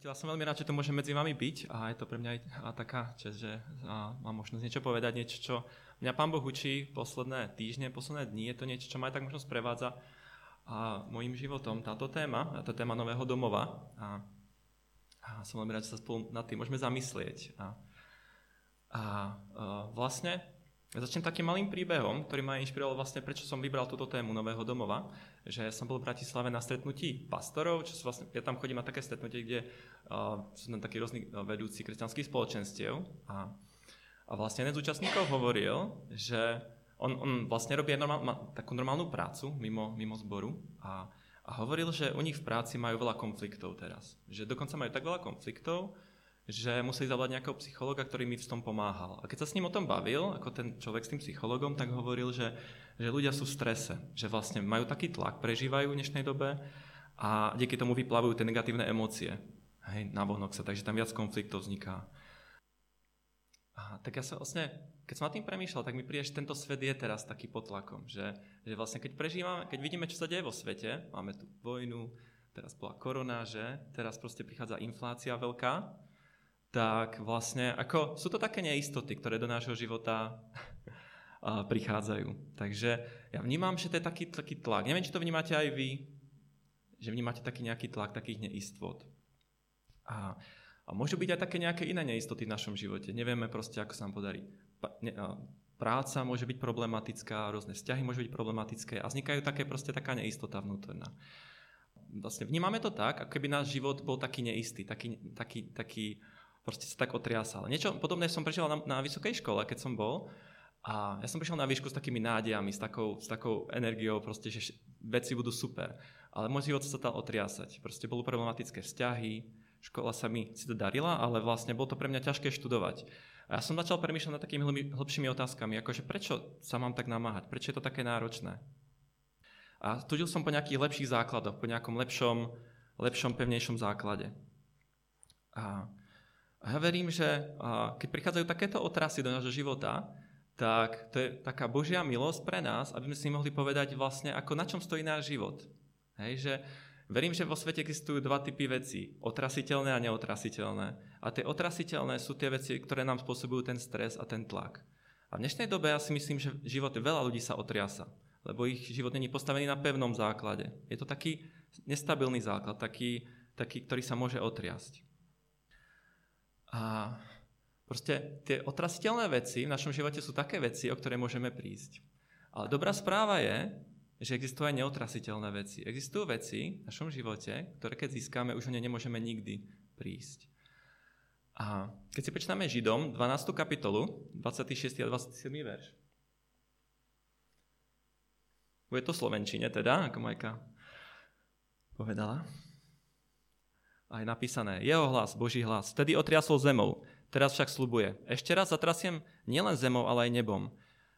Priatelia, som veľmi rád, že to môžem medzi vami byť a je to pre mňa aj taká čest, že mám možnosť niečo povedať, niečo, čo mňa Pán Boh učí posledné týždne, posledné dni. Je to niečo, čo ma aj tak možno sprevádza a môjim životom táto téma, táto téma nového domova. A, a som veľmi rád, že sa spolu nad tým môžeme zamyslieť. A, a, a vlastne Začnem takým malým príbehom, ktorý ma inšpiroval vlastne, prečo som vybral túto tému nového domova. Že som bol v Bratislave na stretnutí pastorov, čo sú vlastne, ja tam chodím na také stretnutie, kde uh, sú tam takí rôzni vedúci kresťanských spoločenstiev a, a vlastne jeden z účastníkov hovoril, že on, on vlastne robí normál, má takú normálnu prácu mimo, mimo zboru a, a hovoril, že u nich v práci majú veľa konfliktov teraz. Že dokonca majú tak veľa konfliktov, že museli zavolať nejakého psychologa, ktorý mi v tom pomáhal. A keď sa s ním o tom bavil, ako ten človek s tým psychologom, tak hovoril, že, že ľudia sú v strese, že vlastne majú taký tlak, prežívajú v dnešnej dobe a díky tomu vyplavujú tie negatívne emócie. Hej, vonok sa, takže tam viac konfliktov vzniká. A tak ja sa vlastne, keď som nad tým premýšľal, tak mi príde, že tento svet je teraz taký pod tlakom, že, že vlastne keď prežívame, keď vidíme, čo sa deje vo svete, máme tu vojnu, teraz bola korona, že teraz proste prichádza inflácia veľká, tak vlastne ako, sú to také neistoty, ktoré do nášho života prichádzajú. Takže ja vnímam, že to je taký, taký tlak. Neviem, či to vnímate aj vy, že vnímate taký nejaký tlak takých neistot. A, a môžu byť aj také nejaké iné neistoty v našom živote. Nevieme proste, ako sa nám podarí. Práca môže byť problematická, rôzne vzťahy môžu byť problematické a vznikajú také proste taká neistota vnútorná. Vlastne vnímame to tak, ako keby náš život bol taký neistý, taký, taký, taký proste sa tak otriasal. Niečo podobné som prežil na, na vysokej škole, keď som bol. A ja som prišiel na výšku s takými nádejami, s takou, s takou energiou, proste, že veci budú super. Ale môj život sa dal otriasať. Proste boli problematické vzťahy, škola sa mi to darila, ale vlastne bolo to pre mňa ťažké študovať. A ja som začal premýšľať nad takými hlbšími otázkami, akože prečo sa mám tak namáhať, prečo je to také náročné. A tudil som po nejakých lepších základoch, po nejakom lepšom, lepšom pevnejšom základe. A a ja verím, že keď prichádzajú takéto otrasy do nášho života, tak to je taká Božia milosť pre nás, aby sme si mohli povedať vlastne, ako na čom stojí náš život. Hej, že verím, že vo svete existujú dva typy vecí. Otrasiteľné a neotrasiteľné. A tie otrasiteľné sú tie veci, ktoré nám spôsobujú ten stres a ten tlak. A v dnešnej dobe ja si myslím, že život veľa ľudí sa otriasa, lebo ich život není postavený na pevnom základe. Je to taký nestabilný základ, taký, taký ktorý sa môže otriasť. Proste tie otrasiteľné veci v našom živote sú také veci, o ktoré môžeme prísť. Ale dobrá správa je, že existujú aj neotrasiteľné veci. Existujú veci v našom živote, ktoré keď získame, už o ne nemôžeme nikdy prísť. A keď si prečítame Židom 12. kapitolu, 26. a 27. verš. Bude to slovenčine teda, ako Majka povedala a napísané, jeho hlas, Boží hlas, vtedy otriasol zemou, teraz však slubuje. Ešte raz zatrasiem nielen zemou, ale aj nebom.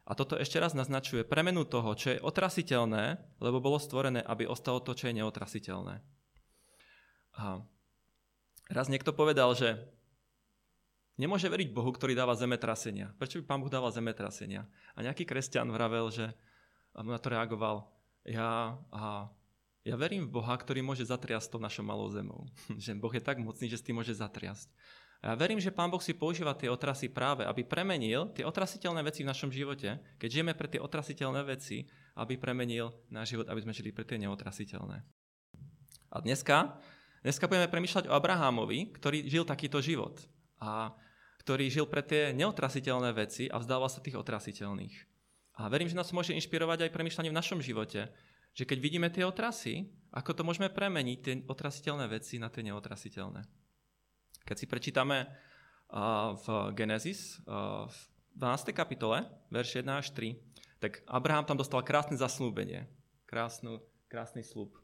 A toto ešte raz naznačuje premenu toho, čo je otrasiteľné, lebo bolo stvorené, aby ostalo to, čo je neotrasiteľné. A raz niekto povedal, že nemôže veriť Bohu, ktorý dáva zemetrasenia. Prečo by Pán Boh dával zemetrasenia? A nejaký kresťan vravel, že a na to reagoval, ja a ja verím v Boha, ktorý môže zatriasť to našou malou zemou. že Boh je tak mocný, že s tým môže zatriasť. A ja verím, že Pán Boh si používa tie otrasy práve, aby premenil tie otrasiteľné veci v našom živote, keď žijeme pre tie otrasiteľné veci, aby premenil náš život, aby sme žili pre tie neotrasiteľné. A dneska, dneska budeme premýšľať o Abrahámovi, ktorý žil takýto život. A ktorý žil pre tie neotrasiteľné veci a vzdával sa tých otrasiteľných. A verím, že nás môže inšpirovať aj premýšľanie v našom živote, že keď vidíme tie otrasy, ako to môžeme premeniť, tie otrasiteľné veci na tie neotrasiteľné. Keď si prečítame v Genesis, v 12. kapitole, verš 1 až 3, tak Abraham tam dostal krásne zaslúbenie. Krásnu, krásny slúb.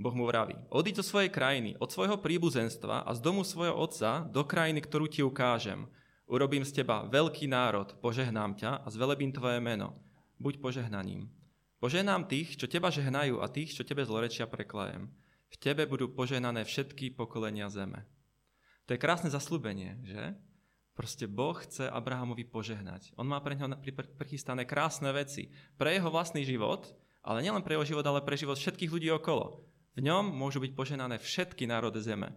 Boh mu vraví, odiď zo svojej krajiny, od svojho príbuzenstva a z domu svojho otca do krajiny, ktorú ti ukážem. Urobím z teba veľký národ, požehnám ťa a zvelebím tvoje meno. Buď požehnaním. Poženám tých, čo teba žehnajú a tých, čo tebe zlorečia preklajem. V tebe budú poženané všetky pokolenia zeme. To je krásne zaslúbenie, že? Proste Boh chce Abrahamovi požehnať. On má pre neho prichystané krásne veci. Pre jeho vlastný život, ale nielen pre jeho život, ale pre život všetkých ľudí okolo. V ňom môžu byť požehnané všetky národy zeme.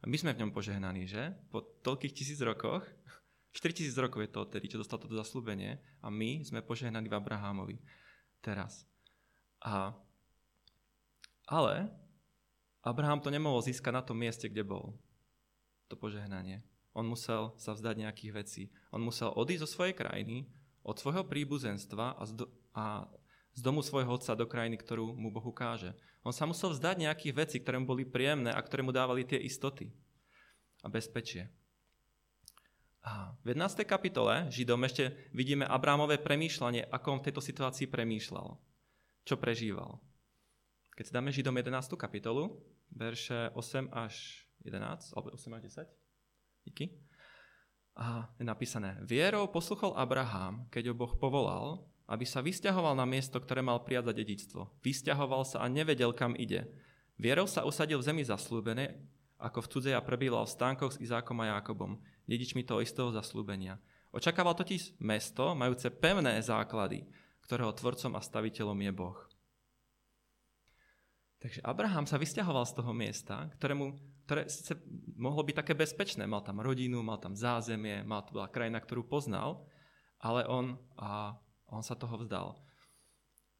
A my sme v ňom požehnaní, že? Po toľkých tisíc rokoch, 4000 rokov je to odtedy, čo dostal toto zaslúbenie a my sme požehnaní v Abrahámovi teraz. A, ale Abraham to nemohol získať na tom mieste, kde bol. To požehnanie. On musel sa vzdať nejakých vecí. On musel odísť zo svojej krajiny, od svojho príbuzenstva a z, do, a z domu svojho otca do krajiny, ktorú mu Boh ukáže. On sa musel vzdať nejakých vecí, ktoré mu boli príjemné a ktoré mu dávali tie istoty a bezpečie. A v 11. kapitole Židom ešte vidíme Abrámové premýšľanie, ako on v tejto situácii premýšľal. Čo prežíval. Keď si dáme Židom 11. kapitolu, verše 8 až 11, alebo 8 až 10. Díky. A je napísané, vierou posluchol Abraham, keď ho Boh povolal, aby sa vysťahoval na miesto, ktoré mal prijať za dedictvo. Vysťahoval sa a nevedel, kam ide. Vierou sa usadil v zemi zaslúbené, ako v cudzej a prebýval v stánkoch s Izákom a Jákobom, dedičmi toho istého zaslúbenia. Očakával totiž mesto, majúce pevné základy, ktorého tvorcom a staviteľom je Boh. Takže Abraham sa vysťahoval z toho miesta, ktorému, ktoré sice mohlo byť také bezpečné. Mal tam rodinu, mal tam zázemie, mal to bola krajina, ktorú poznal, ale on a on sa toho vzdal.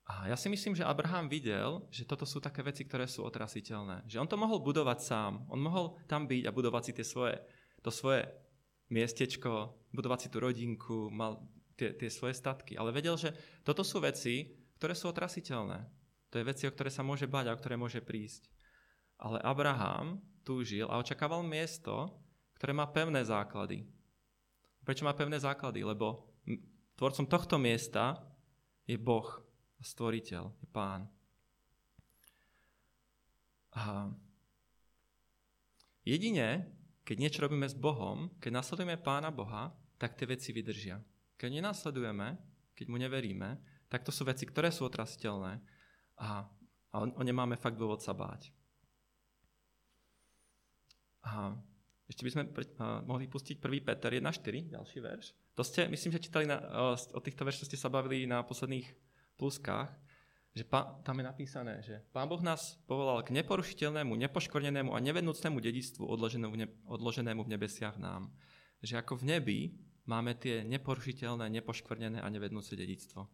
A ja si myslím, že Abraham videl, že toto sú také veci, ktoré sú otrasiteľné. Že on to mohol budovať sám. On mohol tam byť a budovať si tie svoje, to svoje miestečko, budovať si tú rodinku, mal tie, tie svoje statky. Ale vedel, že toto sú veci, ktoré sú otrasiteľné. To je veci, o ktoré sa môže bať a o ktoré môže prísť. Ale Abraham túžil a očakával miesto, ktoré má pevné základy. Prečo má pevné základy? Lebo Tvorcom tohto miesta je Boh, stvoriteľ, je pán. A jedine, keď niečo robíme s Bohom, keď nasledujeme pána Boha, tak tie veci vydržia. Keď nenasledujeme, keď mu neveríme, tak to sú veci, ktoré sú otrasiteľné a, a o ne máme fakt dôvod sa báť. A ešte by sme uh, mohli pustiť 1. Peter 1.4, ďalší verš. To ste, myslím, že čítali na, o týchto veršoch ste sa bavili na posledných pluskách, že pá, tam je napísané, že Pán Boh nás povolal k neporušiteľnému, nepoškornenému a nevednúcnému dedictvu odloženému v, ne, odloženému v nebesiach nám. Že ako v nebi máme tie neporušiteľné, nepoškvrnené a nevednúce dedictvo.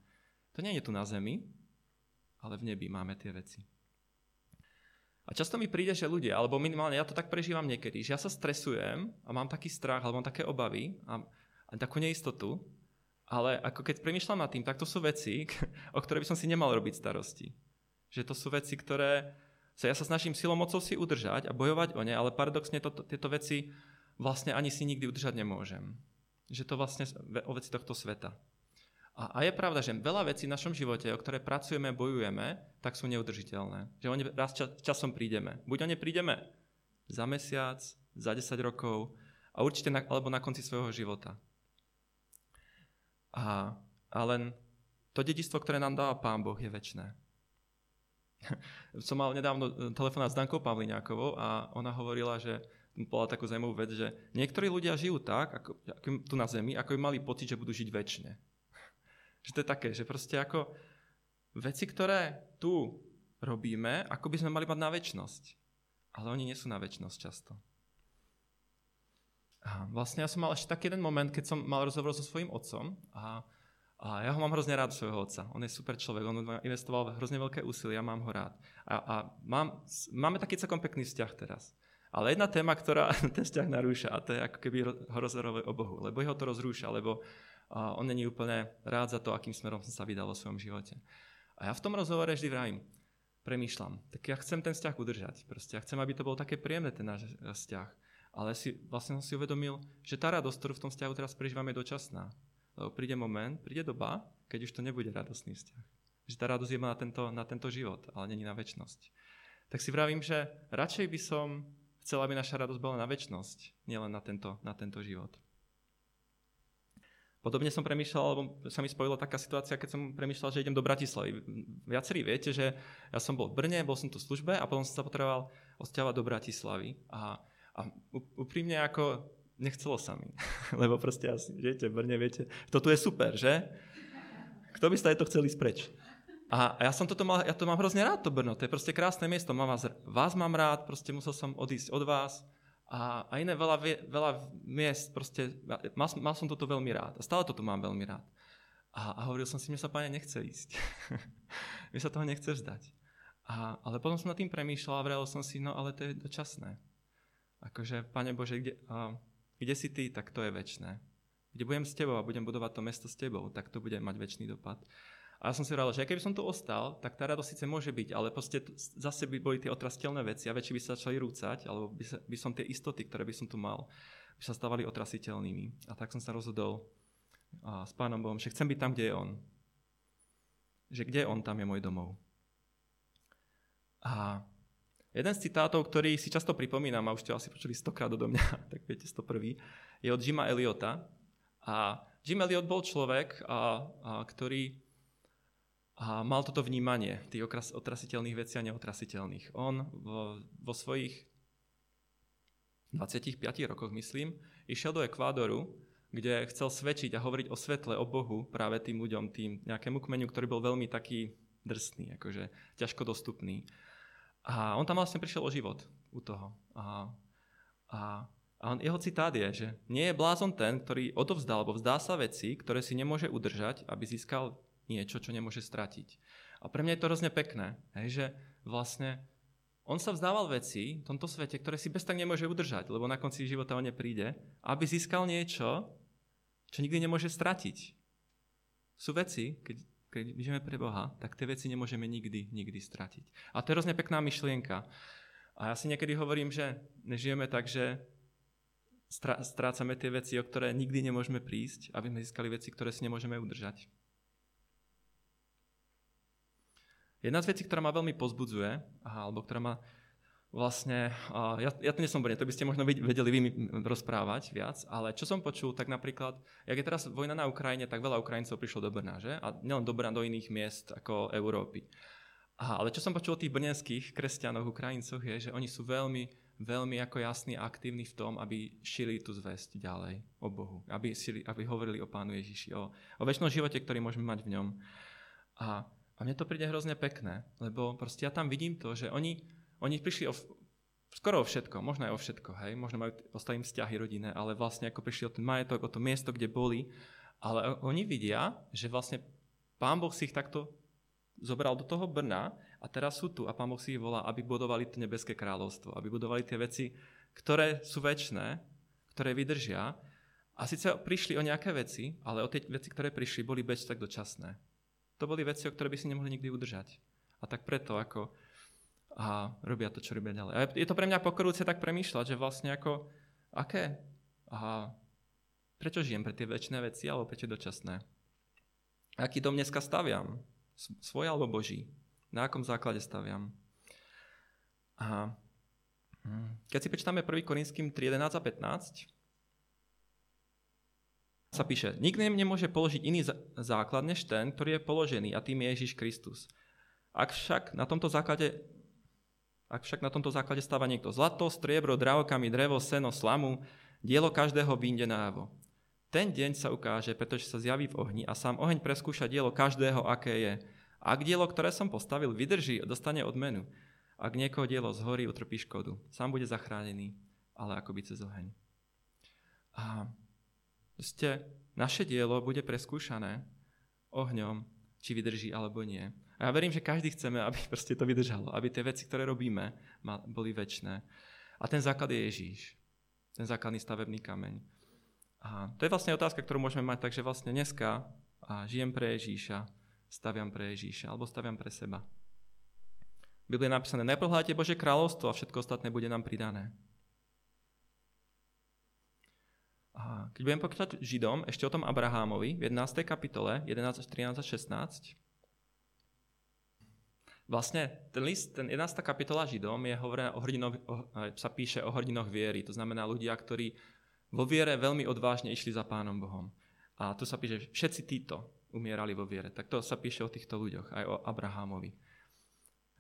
To nie je tu na zemi, ale v nebi máme tie veci. A často mi príde, že ľudia, alebo minimálne ja to tak prežívam niekedy, že ja sa stresujem a mám taký strach, alebo mám také obavy a, a takú neistotu, ale ako keď premýšľam nad tým, tak to sú veci, o ktoré by som si nemal robiť starosti. Že to sú veci, ktoré sa ja sa snažím silou mocou si udržať a bojovať o ne, ale paradoxne to, tieto veci vlastne ani si nikdy udržať nemôžem. Že to vlastne o veci tohto sveta. A, a je pravda, že veľa vecí v našom živote, o ktoré pracujeme, bojujeme, tak sú neudržiteľné. Že o ne raz čas, časom prídeme. Buď o ne prídeme za mesiac, za 10 rokov a určite na, alebo na konci svojho života. A, a len to dedistvo, ktoré nám dáva Pán Boh, je väčné. Som mal nedávno telefonát s Dankou Pavliňákovou a ona hovorila, že bola takú zaujímavú vec, že niektorí ľudia žijú tak, ako, ako tu na Zemi, ako by mali pocit, že budú žiť väčšine. Že to je také, že proste ako veci, ktoré tu robíme, ako by sme mali mať na väčnosť. Ale oni nie sú na väčnosť často. A vlastne ja som mal ešte taký jeden moment, keď som mal rozhovor so svojím otcom a, a ja ho mám hrozne rád, svojho otca. On je super človek, on investoval hrozne veľké úsilie, ja mám ho rád. A, a mám, máme taký celkom pekný vzťah teraz. Ale jedna téma, ktorá ten vzťah narúša, a to je ako keby rozhovorové o Bohu, lebo jeho to rozrúša, lebo a on není úplne rád za to, akým smerom som sa vydal vo svojom živote. A ja v tom rozhovore vždy vrajím, premýšľam, tak ja chcem ten vzťah udržať. Proste ja chcem, aby to bolo také príjemné, ten náš vzťah. Ale si, vlastne som si uvedomil, že tá radosť, ktorú v tom vzťahu teraz prežívame, je dočasná. Lebo príde moment, príde doba, keď už to nebude radostný vzťah. Že tá radosť je na tento, na tento život, ale není na väčnosť. Tak si vravím, že radšej by som chcel, aby naša radosť bola na väčnosť, nielen na tento, na tento život. Podobne som premýšľal, alebo sa mi spojila taká situácia, keď som premýšľal, že idem do Bratislavy. Viacerí viete, že ja som bol v Brne, bol som tu v službe a potom som sa potreboval osťahovať do Bratislavy. A, a úprimne ako nechcelo sa mi. Lebo proste asi, viete, v Brne, viete, to tu je super, že? Kto by sa to chcel ísť preč? A ja som toto mal, ja to mám hrozne rád, to Brno, to je proste krásne miesto, mám vás, vás mám rád, proste musel som odísť od vás a, a iné veľa, veľa miest, proste, mal, mal som toto veľmi rád a stále toto mám veľmi rád. A, a hovoril som si, mne sa páne nechce ísť. mne sa toho nechce vzdať. A, ale potom som nad tým premýšľal a vrel som si, no ale to je dočasné. Akože, Pane Bože, kde, a, kde si Ty, tak to je väčné. Kde budem s Tebou a budem budovať to mesto s Tebou, tak to bude mať väčší dopad. A ja som si hovoril, že keby som tu ostal, tak tá radosť síce môže byť, ale proste zase by boli tie otrasiteľné veci a väčšie by sa začali rúcať, alebo by, sa, by som tie istoty, ktoré by som tu mal, by sa stávali otrasiteľnými. A tak som sa rozhodol a, s Pánom Bohom, že chcem byť tam, kde je On. Že kde je On, tam je môj domov. A jeden z citátov, ktorý si často pripomínam, a už ste asi počuli stokrát odo mňa, tak viete, 101, je od Jima Eliota. A Jim Eliot bol človek, a, a, ktorý a mal toto vnímanie tých otrasiteľných vecí a neotrasiteľných. On vo, vo svojich 25 rokoch, myslím, išiel do Ekvádoru, kde chcel svedčiť a hovoriť o svetle, o Bohu práve tým ľuďom, tým nejakému kmenu, ktorý bol veľmi taký drsný, akože ťažko dostupný. A on tam vlastne prišiel o život u toho. A, a, a on, jeho citát je, že nie je blázon ten, ktorý odovzdal alebo vzdá sa veci, ktoré si nemôže udržať, aby získal niečo, čo nemôže stratiť. A pre mňa je to hrozne pekné, hej, že vlastne on sa vzdával veci v tomto svete, ktoré si bez tak nemôže udržať, lebo na konci života on nepríde, aby získal niečo, čo nikdy nemôže stratiť. Sú veci, keď, keď žijeme pre Boha, tak tie veci nemôžeme nikdy, nikdy stratiť. A to je hrozne pekná myšlienka. A ja si niekedy hovorím, že nežijeme tak, že strácame tie veci, o ktoré nikdy nemôžeme prísť, aby sme získali veci, ktoré si nemôžeme udržať. Jedna z vecí, ktorá ma veľmi pozbudzuje, alebo ktorá ma vlastne, ja, ja to nesom Brne, to by ste možno vedeli vy rozprávať viac, ale čo som počul, tak napríklad, jak je teraz vojna na Ukrajine, tak veľa Ukrajincov prišlo do Brna, že? A nielen do Brna, do iných miest ako Európy. Aha, ale čo som počul o tých brnenských kresťanoch, Ukrajincoch, je, že oni sú veľmi, veľmi ako jasní a aktívni v tom, aby šili tú zväzť ďalej o Bohu. Aby, šili, aby hovorili o Pánu Ježiši, o, o väčšnom živote, ktorý môžeme mať v ňom. A a mne to príde hrozne pekné, lebo proste ja tam vidím to, že oni, oni prišli o, skoro o všetko, možno aj o všetko, hej, možno majú ostali im vzťahy rodinné, ale vlastne ako prišli o ten majetok, o to miesto, kde boli, ale oni vidia, že vlastne Pán Boh si ich takto zobral do toho Brna a teraz sú tu a Pán Boh si ich volá, aby budovali to nebeské kráľovstvo, aby budovali tie veci, ktoré sú väčné, ktoré vydržia. A síce prišli o nejaké veci, ale o tie veci, ktoré prišli, boli bez tak dočasné. To boli veci, o ktoré by si nemohli nikdy udržať. A tak preto ako a robia to, čo robia ďalej. A je to pre mňa pokorúce tak premýšľať, že vlastne ako, aké, aha, prečo žijem pre tie väčšie veci, alebo prečo dočasné? Aký dom dneska staviam? Svoj alebo Boží? Na akom základe staviam? A hm, keď si prečítame 1. Korinským 3, 11 a 15, sa píše, nikto nemôže položiť iný základ než ten, ktorý je položený a tým je Ježiš Kristus. Ak však na tomto základe ak však na tomto základe stáva niekto zlato, striebro, dravokami, drevo, seno, slamu, dielo každého vyjde návo. Ten deň sa ukáže, pretože sa zjaví v ohni a sám oheň preskúša dielo každého, aké je. Ak dielo, ktoré som postavil, vydrží, dostane odmenu. Ak niekoho dielo zhorí, utrpí škodu. Sám bude zachránený, ale akoby cez oheň. A Proste naše dielo bude preskúšané ohňom, či vydrží alebo nie. A ja verím, že každý chceme, aby proste to vydržalo, aby tie veci, ktoré robíme, boli väčšie. A ten základ je Ježíš. Ten základný stavebný kameň. A to je vlastne otázka, ktorú môžeme mať, takže vlastne dneska a žijem pre Ježíša, staviam pre Ježíša, alebo staviam pre seba. V Biblii je napísané, nepohľadajte Bože kráľovstvo a všetko ostatné bude nám pridané. A keď budem pokračovať Židom, ešte o tom Abrahámovi, v 11. kapitole, 11, 13 a 16, Vlastne ten list, ten 11. kapitola Židom je hovorená o hrdinoch, o, sa píše o hrdinoch viery. To znamená ľudia, ktorí vo viere veľmi odvážne išli za Pánom Bohom. A tu sa píše, všetci títo umierali vo viere. Tak to sa píše o týchto ľuďoch, aj o Abrahámovi.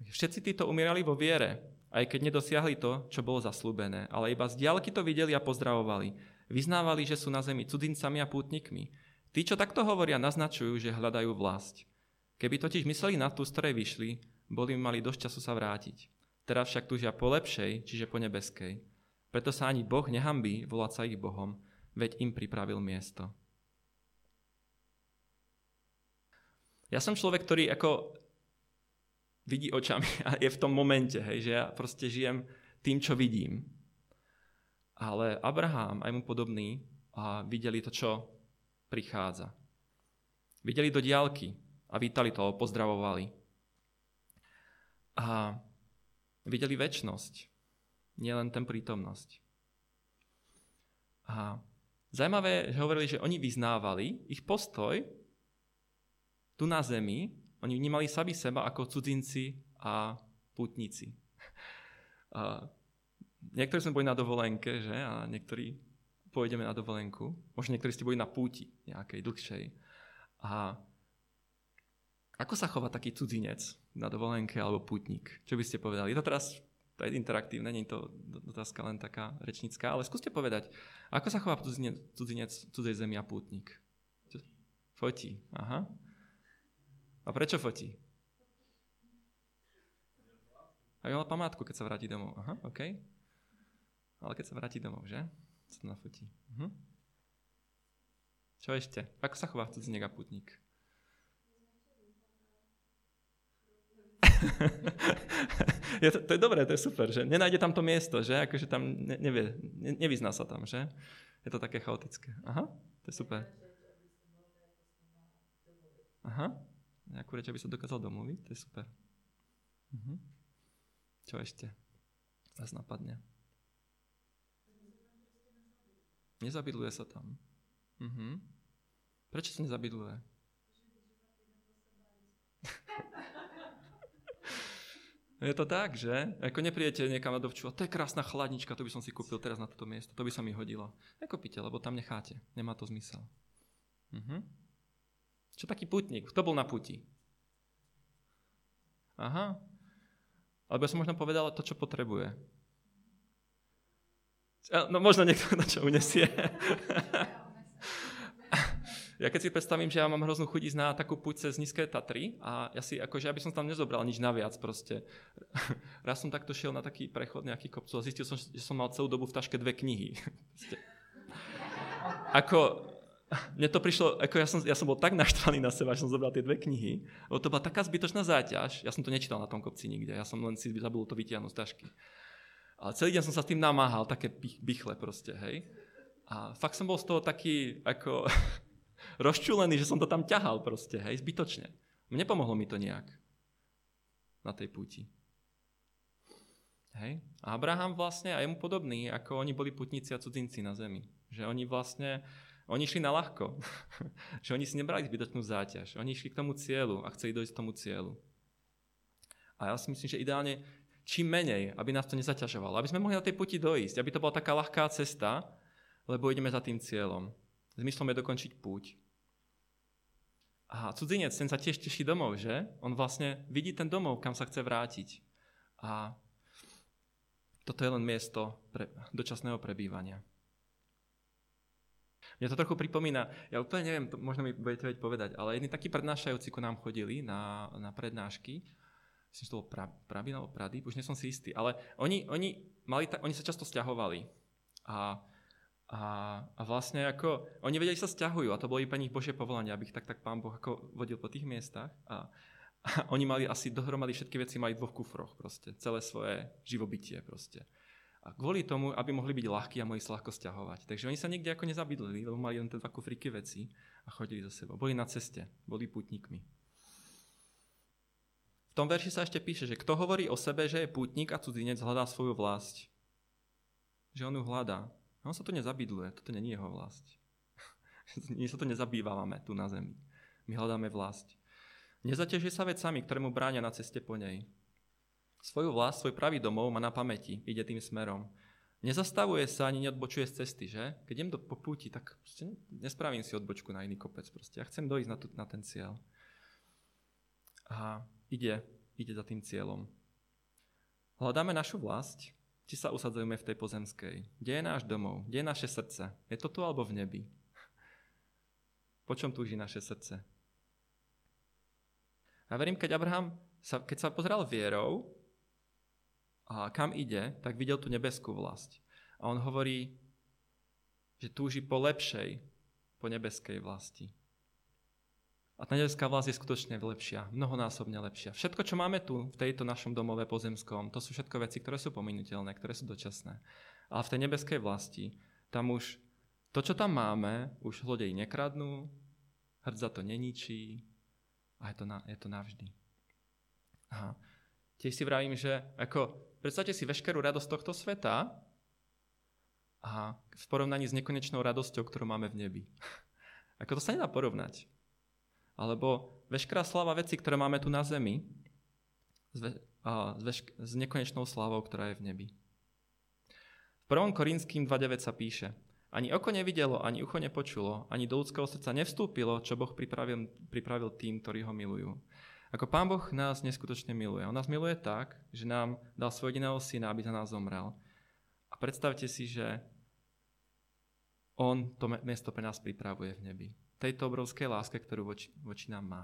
Všetci títo umierali vo viere, aj keď nedosiahli to, čo bolo zaslúbené, ale iba z diaľky to videli a pozdravovali. Vyznávali, že sú na zemi cudzincami a pútnikmi. Tí, čo takto hovoria, naznačujú, že hľadajú vlast. Keby totiž mysleli na tú, z ktorej vyšli, boli mali dosť času sa vrátiť. Teraz však túžia po lepšej, čiže po nebeskej. Preto sa ani Boh nehambí volať sa ich Bohom, veď im pripravil miesto. Ja som človek, ktorý ako vidí očami a je v tom momente, hej, že ja proste žijem tým, čo vidím. Ale Abraham aj mu podobný a videli to, čo prichádza. Videli do diálky a vítali to, pozdravovali. A videli väčnosť, nielen ten prítomnosť. A zaujímavé, že hovorili, že oni vyznávali, ich postoj tu na zemi, oni vnímali sami seba ako cudzinci a putníci. A niektorí sme boli na dovolenke, že? A niektorí pôjdeme na dovolenku. Možno niektorí ste boli na púti nejakej dlhšej. A ako sa chová taký cudzinec na dovolenke alebo putník? Čo by ste povedali? Je to teraz to je interaktívne, nie je to otázka len taká rečnická, ale skúste povedať, ako sa chová cudzinec, cudzinec cudzej zemi a pútnik? Fotí, aha. A prečo fotí? Aby mala památku, keď sa vráti domov. Aha, OK. Ale keď sa vráti domov, že? Sa to nafotí. Uh-huh. Čo ešte? Ako sa chová cudzinek a je to, to je dobré, to je super, že nenájde tam to miesto, že akože tam ne, nevie, ne, nevyzná sa tam, že je to také chaotické. Aha, to je super. Aha, nejakú reč, aby sa dokázal domluviť, to je super. Uh-huh. Čo ešte vás napadne? Nezabydluje sa tam. Uh-huh. Prečo sa nezabydluje? Je to tak, že? Ako neprijete niekam na dovču, a to je krásna chladnička, to by som si kúpil teraz na toto miesto, to by sa mi hodilo. Nekopíte, lebo tam necháte. Nemá to zmysel. Uh-huh. Čo taký putník? Kto bol na puti? Aha. Alebo ja som možno povedal to, čo potrebuje. No možno niekto na čo unesie. ja keď si predstavím, že ja mám hroznú chuť ísť na takú púť cez nízke Tatry a ja si akože, aby som tam nezobral nič naviac proste. Raz som takto šiel na taký prechod nejaký kopcu a zistil som, že som mal celú dobu v taške dve knihy. Ako, mne to prišlo, ako ja som, ja som bol tak naštvaný na seba, že som zobral tie dve knihy, lebo to bola taká zbytočná záťaž, ja som to nečítal na tom kopci nikde, ja som len si zabudol to vytiahnuť z tašky. Ale celý deň som sa s tým namáhal, také bychle proste, hej. A fakt som bol z toho taký ako rozčulený, že som to tam ťahal proste, hej, zbytočne. Nepomohlo mi to nejak na tej púti. Hej. A Abraham vlastne a jemu podobný, ako oni boli putníci a cudzinci na zemi. Že oni vlastne oni išli na ľahko. že oni si nebrali zbytočnú záťaž. Oni išli k tomu cieľu a chceli dojsť k tomu cieľu. A ja si myslím, že ideálne čím menej, aby nás to nezaťažovalo. Aby sme mohli na tej puti dojsť. Aby to bola taká ľahká cesta, lebo ideme za tým cieľom. Zmyslom je dokončiť púť. A cudzinec, ten sa tiež teší domov, že? On vlastne vidí ten domov, kam sa chce vrátiť. A toto je len miesto pre, dočasného prebývania. Mňa to trochu pripomína, ja úplne neviem, to možno mi budete vedieť povedať, ale jedni takí prednášajúci ku nám chodili na, na prednášky, myslím, že to bol pra, Praby alebo Prady, už nie som si istý, ale oni, oni, mali ta, oni sa často stiahovali a, a, a vlastne ako, oni vedeli, sa stiahujú a to bolo i pre nich Božie povolanie, aby ich tak, tak Pán Boh ako vodil po tých miestach a, a oni mali asi dohromady všetky veci mali dvoch kufroch proste, celé svoje živobytie proste. A kvôli tomu, aby mohli byť ľahkí a mohli sa ľahko stiahovať. Takže oni sa nikde ako nezabydlili, lebo mali len tie dva kufríky veci a chodili za sebou. Boli na ceste, boli putníkmi. V tom verši sa ešte píše, že kto hovorí o sebe, že je pútnik a cudzinec, hľadá svoju vlast. Že on ju hľadá. On sa tu nezabydluje, toto není jeho vlast. My sa to nezabývame tu na zemi. My hľadáme vlast. Nezaťažuje sa vecami, ktoré mu bráňa na ceste po nej. Svoju vlast, svoj pravý domov má na pamäti, ide tým smerom. Nezastavuje sa ani neodbočuje z cesty, že? Keď idem do popúti, tak nespravím si odbočku na iný kopec. Proste. Ja chcem dojsť na, tu, na ten cieľ. A ide, ide za tým cieľom. Hľadáme našu vlast, či sa usadzujeme v tej pozemskej. Kde je náš domov? Kde je naše srdce? Je to tu alebo v nebi? Po čom túži naše srdce? Ja verím, keď Abraham, sa, keď sa pozrel vierou, a kam ide, tak videl tú nebeskú vlast. A on hovorí, že túži po lepšej, po nebeskej vlasti. A tá nebeská vlast je skutočne lepšia, mnohonásobne lepšia. Všetko, čo máme tu, v tejto našom domove pozemskom, to sú všetko veci, ktoré sú pominuteľné, ktoré sú dočasné. Ale v tej nebeskej vlasti, tam už to, čo tam máme, už zlodej nekradnú, hrdza to neničí a je to, na, je to navždy. Aha. Tiež si vravím, že ako, predstavte si veškerú radosť tohto sveta a v porovnaní s nekonečnou radosťou, ktorú máme v nebi. ako to sa nedá porovnať. Alebo veškerá sláva veci, ktoré máme tu na zemi, s, ve, a, s, vešk- s nekonečnou slávou, ktorá je v nebi. V 1. Korinským 2.9 sa píše Ani oko nevidelo, ani ucho nepočulo, ani do ľudského srdca nevstúpilo, čo Boh pripravil, pripravil tým, ktorí ho milujú. Ako Pán Boh nás neskutočne miluje. On nás miluje tak, že nám dal svoj jediného syna, aby za nás zomrel. A predstavte si, že On to miesto pre nás pripravuje v nebi. Tejto obrovskej láske, ktorú voči, voči nám má.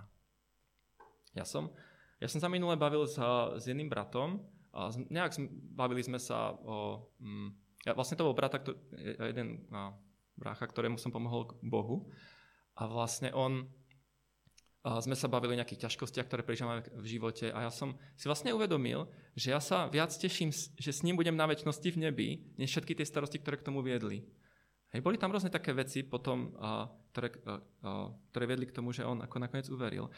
Ja som, ja som sa minule bavil s, s jedným bratom a nejak bavili sme sa o... Mm, ja, vlastne to bol brata, ktorý, jeden a, brácha, ktorému som pomohol k Bohu. A vlastne on sme sa bavili o nejakých ťažkostiach, ktoré prežívame v živote a ja som si vlastne uvedomil, že ja sa viac teším, že s ním budem na väčšnosti v nebi, než všetky tie starosti, ktoré k tomu viedli. Hej, boli tam rôzne také veci potom, ktoré, ktoré viedli k tomu, že on ako nakoniec uveril.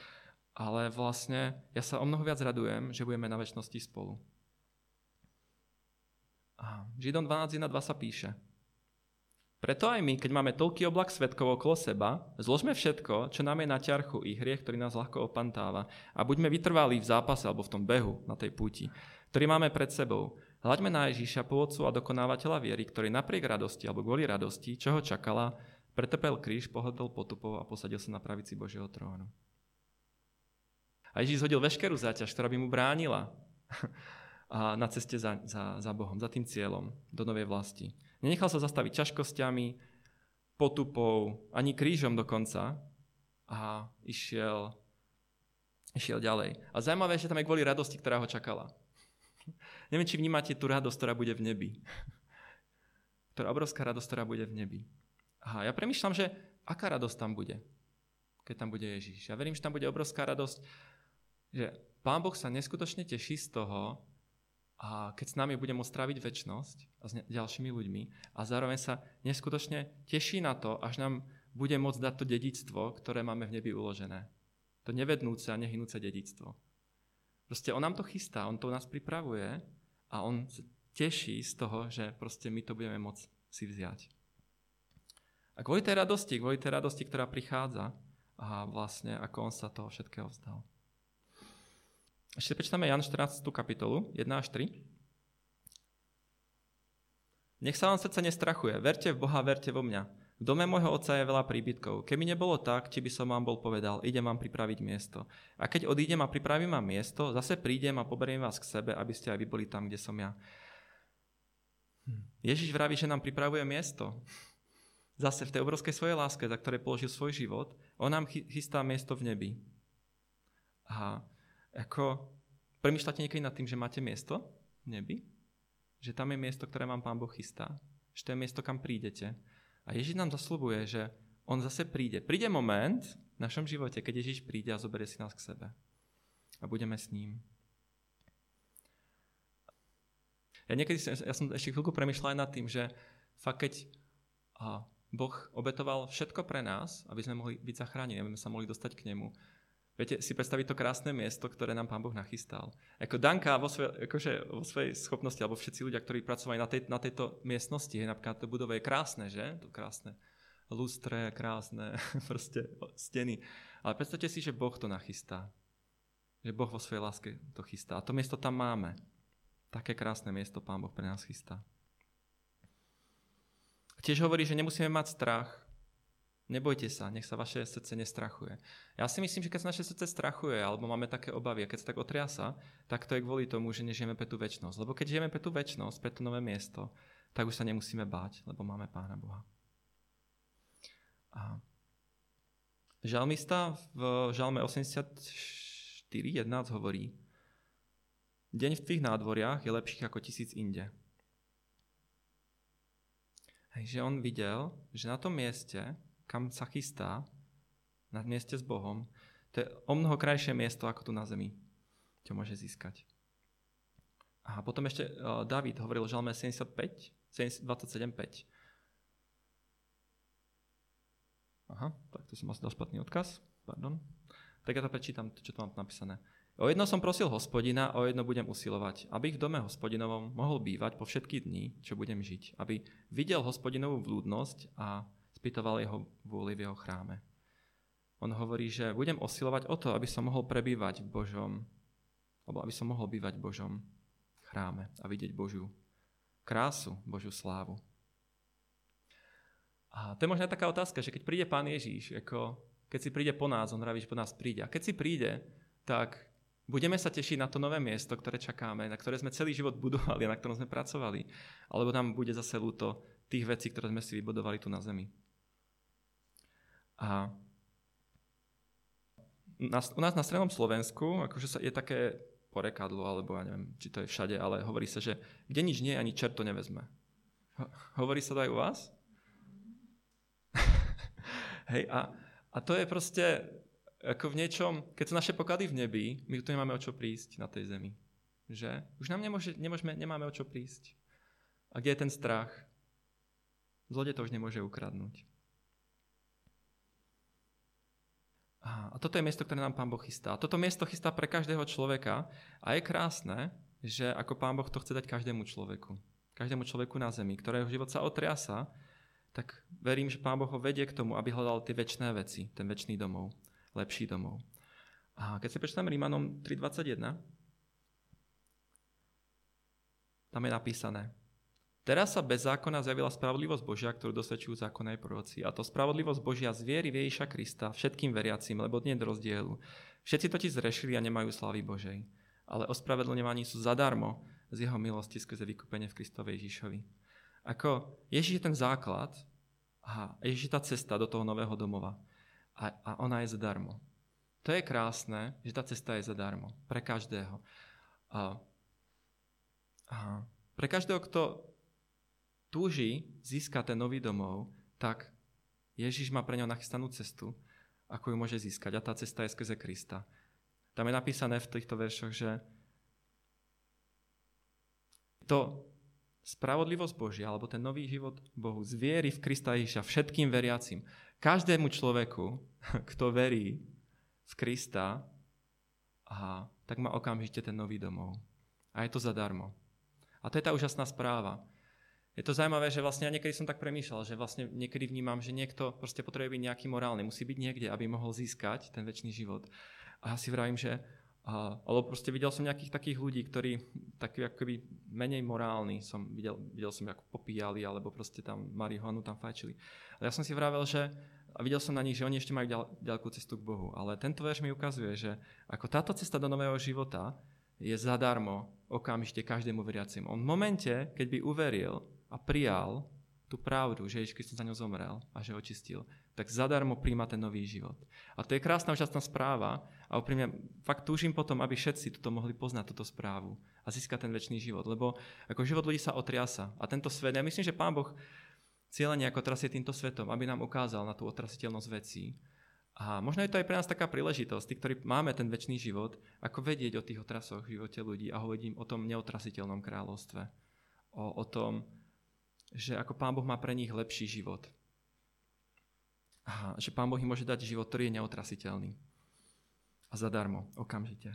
Ale vlastne ja sa o mnoho viac radujem, že budeme na väčšnosti spolu. A Židom 12.1.2 sa píše – preto aj my, keď máme toľký oblak svetkov okolo seba, zložme všetko, čo nám je na ťarchu i hriech, ktorý nás ľahko opantáva a buďme vytrvalí v zápase alebo v tom behu na tej púti, ktorý máme pred sebou. Hľaďme na Ježíša, pôvodcu a dokonávateľa viery, ktorý napriek radosti alebo kvôli radosti, čo ho čakala, pretrpel kríž, pohodol potupov a posadil sa na pravici Božieho trónu. A Ježíš hodil veškerú záťaž, ktorá by mu bránila na ceste za, za, za Bohom, za tým cieľom do novej vlasti. Nenechal sa zastaviť ťažkosťami, potupou, ani krížom dokonca a išiel, išiel ďalej. A zaujímavé, že tam je kvôli radosti, ktorá ho čakala. Neviem, či vnímate tú radosť, ktorá bude v nebi. Ktorá obrovská radosť, ktorá bude v nebi. A ja premyšľam, že aká radosť tam bude, keď tam bude Ježíš. Ja verím, že tam bude obrovská radosť, že Pán Boh sa neskutočne teší z toho, a keď s nami bude môcť tráviť väčnosť a s ďalšími ľuďmi a zároveň sa neskutočne teší na to, až nám bude môcť dať to dedictvo, ktoré máme v nebi uložené. To nevednúce a nehynúce dedictvo. Proste on nám to chystá, on to nás pripravuje a on teší z toho, že proste my to budeme môcť si vziať. A kvôli tej radosti, kvôli tej radosti, ktorá prichádza, a vlastne ako on sa toho všetkého vzdal. Ešte prečítame Jan 14. kapitolu, 1 až 3. Nech sa vám srdce nestrachuje, verte v Boha, verte vo mňa. V dome môjho otca je veľa príbytkov. Keby nebolo tak, či by som vám bol povedal, idem vám pripraviť miesto. A keď odídem a pripravím vám miesto, zase prídem a poberiem vás k sebe, aby ste aj vy boli tam, kde som ja. Hm. Ježiš vraví, že nám pripravuje miesto. Zase v tej obrovskej svojej láske, za ktoré položil svoj život, on nám chystá miesto v nebi. A ako, premyšľate niekedy nad tým, že máte miesto v nebi? Že tam je miesto, ktoré vám Pán Boh chystá? Že to je miesto, kam prídete? A Ježiš nám zaslubuje, že on zase príde. Príde moment v našom živote, keď Ježiš príde a zoberie si nás k sebe. A budeme s ním. Ja niekedy, ja som ešte chvíľku premyšľal aj nad tým, že fakt keď Boh obetoval všetko pre nás, aby sme mohli byť zachránení, aby sme sa mohli dostať k nemu, Viete si predstaviť to krásne miesto, ktoré nám Pán Boh nachystal. Ako Danka vo, svoj, akože vo svojej schopnosti, alebo všetci ľudia, ktorí pracovali na, tej, na tejto miestnosti, je napríklad to budove je krásne, že? To krásne lustre, krásne proste steny. Ale predstavte si, že Boh to nachystá. Že Boh vo svojej láske to chystá. A to miesto tam máme. Také krásne miesto Pán Boh pre nás chystá. Tiež hovorí, že nemusíme mať strach, Nebojte sa, nech sa vaše srdce nestrachuje. Ja si myslím, že keď sa naše srdce strachuje, alebo máme také obavy, a keď sa tak otriasa, tak to je kvôli tomu, že nežijeme pre tú väčnosť. Lebo keď žijeme pre tú väčnosť, pre to nové miesto, tak už sa nemusíme báť, lebo máme Pána Boha. A žalmista v žalme 84 4.11 hovorí, Deň v tých nádvoriach je lepších ako tisíc inde. Hej, že on videl, že na tom mieste, kam sa chystá, na mieste s Bohom, to je o mnoho krajšie miesto ako tu na zemi, čo môže získať. A potom ešte uh, David hovoril v Žalme 75, 27.5. Aha, tak to som asi dal špatný odkaz. Pardon. Tak ja to prečítam, čo tu mám napísané. O jedno som prosil hospodina, o jedno budem usilovať, aby v dome hospodinovom mohol bývať po všetky dní, čo budem žiť, aby videl hospodinovú vľúdnosť a spýtoval jeho vôli v jeho chráme. On hovorí, že budem osilovať o to, aby som mohol prebývať v Božom, alebo aby som mohol bývať v Božom chráme a vidieť Božiu krásu, Božiu slávu. A to je možná taká otázka, že keď príde Pán Ježíš, ako keď si príde po nás, on vraví, že po nás príde. A keď si príde, tak Budeme sa tešiť na to nové miesto, ktoré čakáme, na ktoré sme celý život budovali a na ktorom sme pracovali. Alebo nám bude zase ľúto tých vecí, ktoré sme si vybudovali tu na zemi. A u nás na strednom Slovensku akože sa, je také porekadlo, alebo ja neviem, či to je všade, ale hovorí sa, že kde nič nie, ani čert nevezme. Hovorí sa to aj u vás? Hej, a, a to je proste, ako v niečom, keď sú naše poklady v nebi, my tu nemáme o čo prísť na tej zemi. Že? Už nám nemôže, nemôžeme, nemáme o čo prísť. A kde je ten strach? Zlode to už nemôže ukradnúť. A toto je miesto, ktoré nám Pán Boh chystá. Toto miesto chystá pre každého človeka a je krásne, že ako Pán Boh to chce dať každému človeku. Každému človeku na zemi, ktorého život sa otriasa, tak verím, že Pán Boh ho vedie k tomu, aby hľadal tie väčšie veci, ten väčší domov lepší domov. A keď si prečítam Rímanom 3.21, tam je napísané, Teraz sa bez zákona zjavila spravodlivosť Božia, ktorú dosvedčujú zákonné proroci. A to spravodlivosť Božia z viery Ježiša Krista všetkým veriacim, lebo nie je rozdielu. Všetci totiž zrešili a nemajú slávy Božej. Ale ospravedlňovaní sú zadarmo z jeho milosti skrze vykúpenie v Kristovi Ježišovi. Ako Ježiš je ten základ a Ježiš je tá cesta do toho nového domova a, a ona je zadarmo. To je krásne, že tá cesta je zadarmo. Pre každého. A, a pre každého, kto túži získať ten nový domov, tak Ježiš má pre ňo nachystanú cestu, ako ju môže získať. A tá cesta je skrze Krista. Tam je napísané v týchto veršoch, že to spravodlivosť Božia, alebo ten nový život Bohu z viery v Krista Ježiša všetkým veriacim. Každému človeku, kto verí v Krista, aha, tak má okamžite ten nový domov. A je to zadarmo. A to je tá úžasná správa. Je to zaujímavé, že vlastne ja niekedy som tak premýšľal, že vlastne niekedy vnímam, že niekto proste potrebuje byť nejaký morálny, musí byť niekde, aby mohol získať ten väčší život. A ja si vravím, že a, alebo proste videl som nejakých takých ľudí, ktorí takí akoby menej morálni som videl, videl som, ako popíjali, alebo proste tam marihuanu tam fajčili. Ale ja som si vravel, že a videl som na nich, že oni ešte majú ďal, ďalkú cestu k Bohu. Ale tento verš mi ukazuje, že ako táto cesta do nového života je zadarmo okamžite každému veriacim. On v momente, keď by uveril a prijal tú pravdu, že Ježiš Kristus za ňou zomrel a že očistil, tak zadarmo príjma ten nový život. A to je krásna úžasná správa a úprimne fakt túžim potom, aby všetci toto mohli poznať, túto správu a získať ten väčší život. Lebo ako život ľudí sa otriasa a tento svet, ja myslím, že Pán Boh cieľene ako trasie týmto svetom, aby nám ukázal na tú otrasiteľnosť vecí. A možno je to aj pre nás taká príležitosť, tí, ktorí máme ten väčší život, ako vedieť o tých otrasoch v živote ľudí a hovoriť im o tom neotrasiteľnom kráľovstve. O, o tom, že ako Pán Boh má pre nich lepší život. A že Pán Boh im môže dať život, ktorý je neotrasiteľný. A zadarmo, okamžite.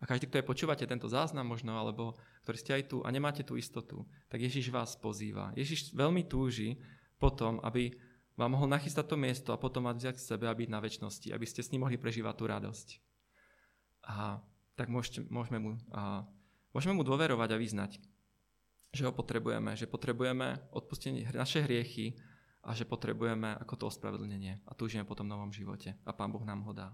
A každý, kto je počúvate tento záznam možno, alebo ktorý ste aj tu a nemáte tú istotu, tak Ježiš vás pozýva. Ježiš veľmi túži potom, aby vám mohol nachystať to miesto a potom vás vziať k sebe a byť na väčšnosti, aby ste s ním mohli prežívať tú radosť. A tak môžete, môžeme, mu, a, môžeme mu dôverovať a vyznať že ho potrebujeme, že potrebujeme odpustenie naše hriechy a že potrebujeme ako to ospravedlnenie a túžime po tom novom živote. A Pán Boh nám ho dá.